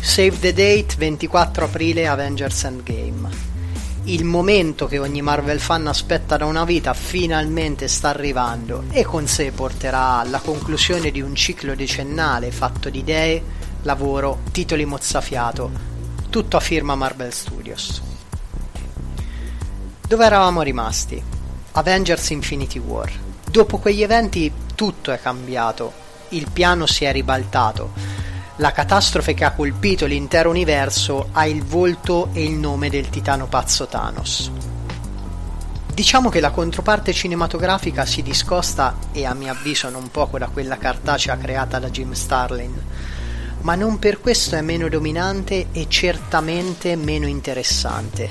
Save the date 24 aprile Avengers Endgame. il momento che ogni Marvel fan aspetta da una vita finalmente sta arrivando e con sé porterà alla conclusione di un ciclo decennale fatto di idee, lavoro, titoli mozzafiato, tutto a firma Marvel Studios. Dove eravamo rimasti? Avengers Infinity War. Dopo quegli eventi tutto è cambiato, il piano si è ribaltato la catastrofe che ha colpito l'intero universo ha il volto e il nome del titano pazzo Thanos. Diciamo che la controparte cinematografica si discosta e a mio avviso non poco da quella cartacea creata da Jim Starlin, ma non per questo è meno dominante e certamente meno interessante.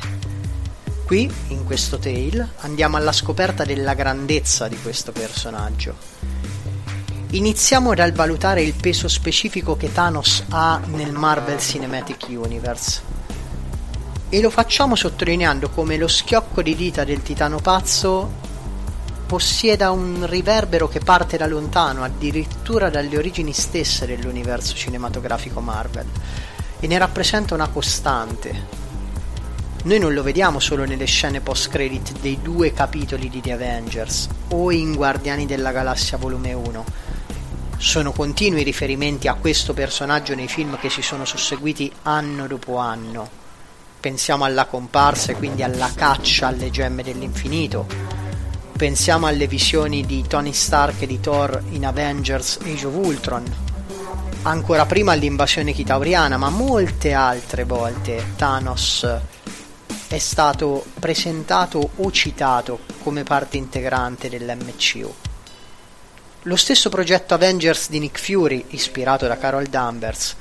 Qui, in questo tale, andiamo alla scoperta della grandezza di questo personaggio Iniziamo dal valutare il peso specifico che Thanos ha nel Marvel Cinematic Universe. E lo facciamo sottolineando come lo schiocco di dita del titano pazzo possieda un riverbero che parte da lontano, addirittura dalle origini stesse dell'universo cinematografico Marvel, e ne rappresenta una costante. Noi non lo vediamo solo nelle scene post-credit dei due capitoli di The Avengers o in Guardiani della Galassia volume 1, sono continui riferimenti a questo personaggio nei film che si sono susseguiti anno dopo anno. Pensiamo alla comparsa e quindi alla caccia alle gemme dell'infinito. Pensiamo alle visioni di Tony Stark e di Thor in Avengers Age of Ultron. Ancora prima all'invasione chitauriana, ma molte altre volte Thanos è stato presentato o citato come parte integrante dell'MCU. Lo stesso progetto Avengers di Nick Fury, ispirato da Carol Danvers,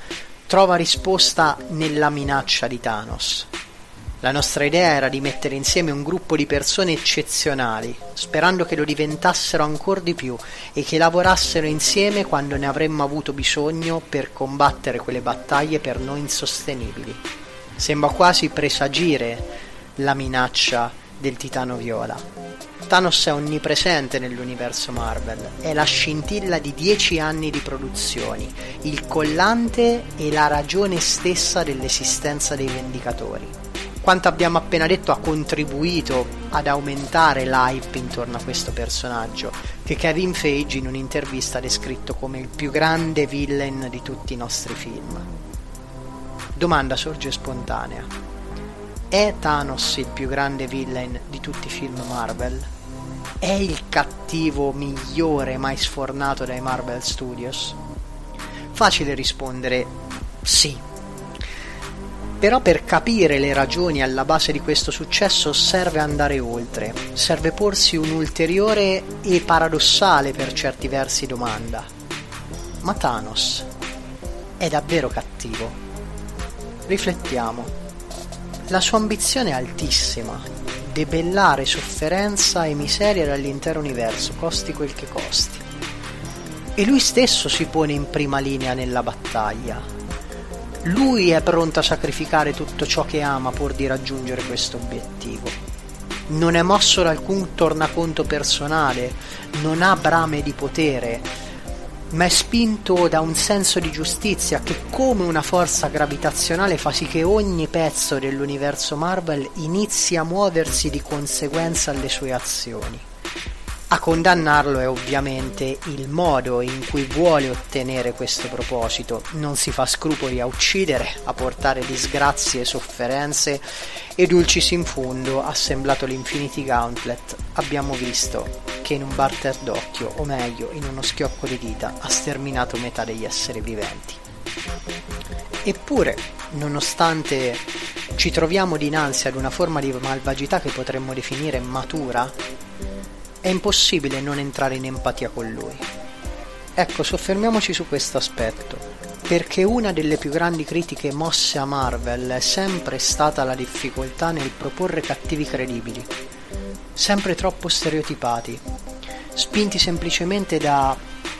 trova risposta nella minaccia di Thanos. La nostra idea era di mettere insieme un gruppo di persone eccezionali, sperando che lo diventassero ancora di più e che lavorassero insieme quando ne avremmo avuto bisogno per combattere quelle battaglie per noi insostenibili. Sembra quasi presagire la minaccia del titano viola. Thanos è onnipresente nell'universo Marvel, è la scintilla di dieci anni di produzioni, il collante e la ragione stessa dell'esistenza dei Vendicatori. Quanto abbiamo appena detto ha contribuito ad aumentare l'hype intorno a questo personaggio, che Kevin Feige in un'intervista ha descritto come il più grande villain di tutti i nostri film. Domanda sorge spontanea. È Thanos il più grande villain di tutti i film Marvel? È il cattivo migliore mai sfornato dai Marvel Studios? Facile rispondere sì. Però per capire le ragioni alla base di questo successo serve andare oltre, serve porsi un'ulteriore e paradossale per certi versi domanda. Ma Thanos è davvero cattivo? Riflettiamo. La sua ambizione è altissima, debellare sofferenza e miseria dall'intero universo, costi quel che costi. E lui stesso si pone in prima linea nella battaglia. Lui è pronto a sacrificare tutto ciò che ama pur di raggiungere questo obiettivo. Non è mosso da alcun tornaconto personale, non ha brame di potere, ma è spinto da un senso di giustizia che come una forza gravitazionale fa sì che ogni pezzo dell'universo Marvel inizi a muoversi di conseguenza alle sue azioni. A condannarlo è ovviamente il modo in cui vuole ottenere questo proposito, non si fa scrupoli a uccidere, a portare disgrazie e sofferenze e dulcis in fondo, assemblato l'Infinity Gauntlet, abbiamo visto che in un barter d'occhio, o meglio in uno schiocco di dita, ha sterminato metà degli esseri viventi. Eppure, nonostante ci troviamo dinanzi ad una forma di malvagità che potremmo definire matura, è impossibile non entrare in empatia con lui. Ecco, soffermiamoci su questo aspetto. perché una delle più grandi critiche mosse a Marvel è sempre stata la difficoltà nel proporre cattivi credibili, sempre troppo stereotipati, spinti semplicemente da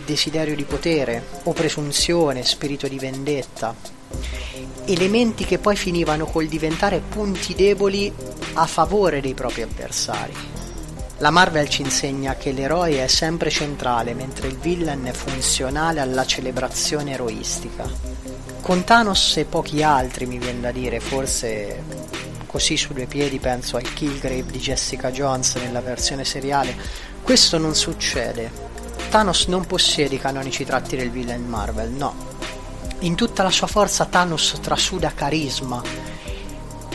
desiderio di potere o presunzione, spirito di vendetta, elementi che poi finivano col diventare punti deboli a favore dei propri avversari. La Marvel ci insegna che l'eroe è sempre centrale, mentre il villain è funzionale alla celebrazione eroistica. Con Thanos e pochi altri, mi viene da dire, forse così su due piedi penso al Killgrave di Jessica Jones nella versione seriale, questo non succede. Thanos non possiede i canonici tratti del villain Marvel, no, in tutta la sua forza Thanos trasuda carisma,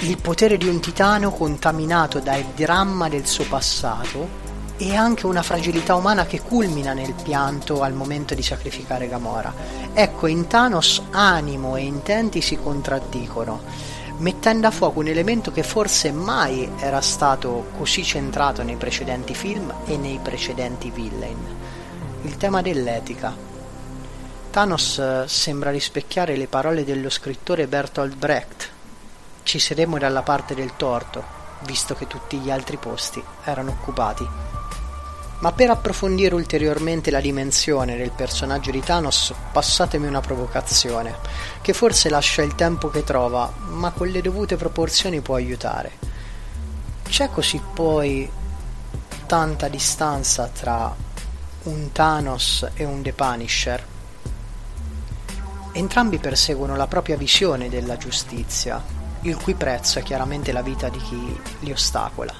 il potere di un titano contaminato dal dramma del suo passato e anche una fragilità umana che culmina nel pianto al momento di sacrificare Gamora. Ecco, in Thanos animo e intenti si contraddicono, mettendo a fuoco un elemento che forse mai era stato così centrato nei precedenti film e nei precedenti villain, il tema dell'etica. Thanos eh, sembra rispecchiare le parole dello scrittore Bertolt Brecht. Ci sedemmo dalla parte del torto, visto che tutti gli altri posti erano occupati. Ma per approfondire ulteriormente la dimensione del personaggio di Thanos, passatemi una provocazione, che forse lascia il tempo che trova, ma con le dovute proporzioni può aiutare. C'è così poi tanta distanza tra un Thanos e un The Punisher? Entrambi perseguono la propria visione della giustizia, il cui prezzo è chiaramente la vita di chi li ostacola.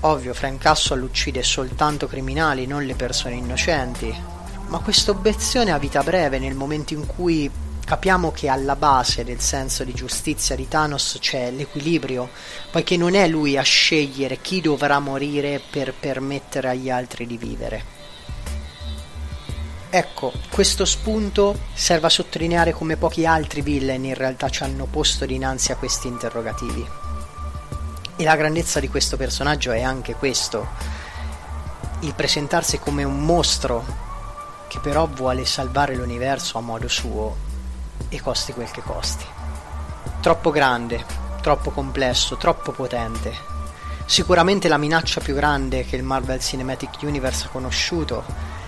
Ovvio, Frank Castle uccide soltanto criminali, non le persone innocenti, ma questa obiezione ha vita breve nel momento in cui capiamo che alla base del senso di giustizia di Thanos c'è l'equilibrio, poiché non è lui a scegliere chi dovrà morire per permettere agli altri di vivere. Ecco, questo spunto serve a sottolineare come pochi altri villain in realtà ci hanno posto dinanzi a questi interrogativi. E la grandezza di questo personaggio è anche questo, il presentarsi come un mostro che però vuole salvare l'universo a modo suo e costi quel che costi. Troppo grande, troppo complesso, troppo potente. Sicuramente la minaccia più grande che il Marvel Cinematic Universe ha conosciuto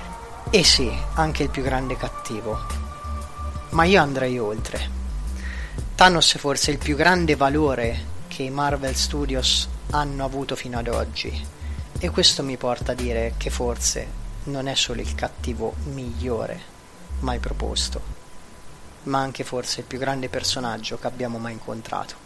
e sì, anche il più grande cattivo. Ma io andrei oltre. Thanos è forse il più grande valore che i Marvel Studios hanno avuto fino ad oggi. E questo mi porta a dire che forse non è solo il cattivo migliore mai proposto, ma anche forse il più grande personaggio che abbiamo mai incontrato.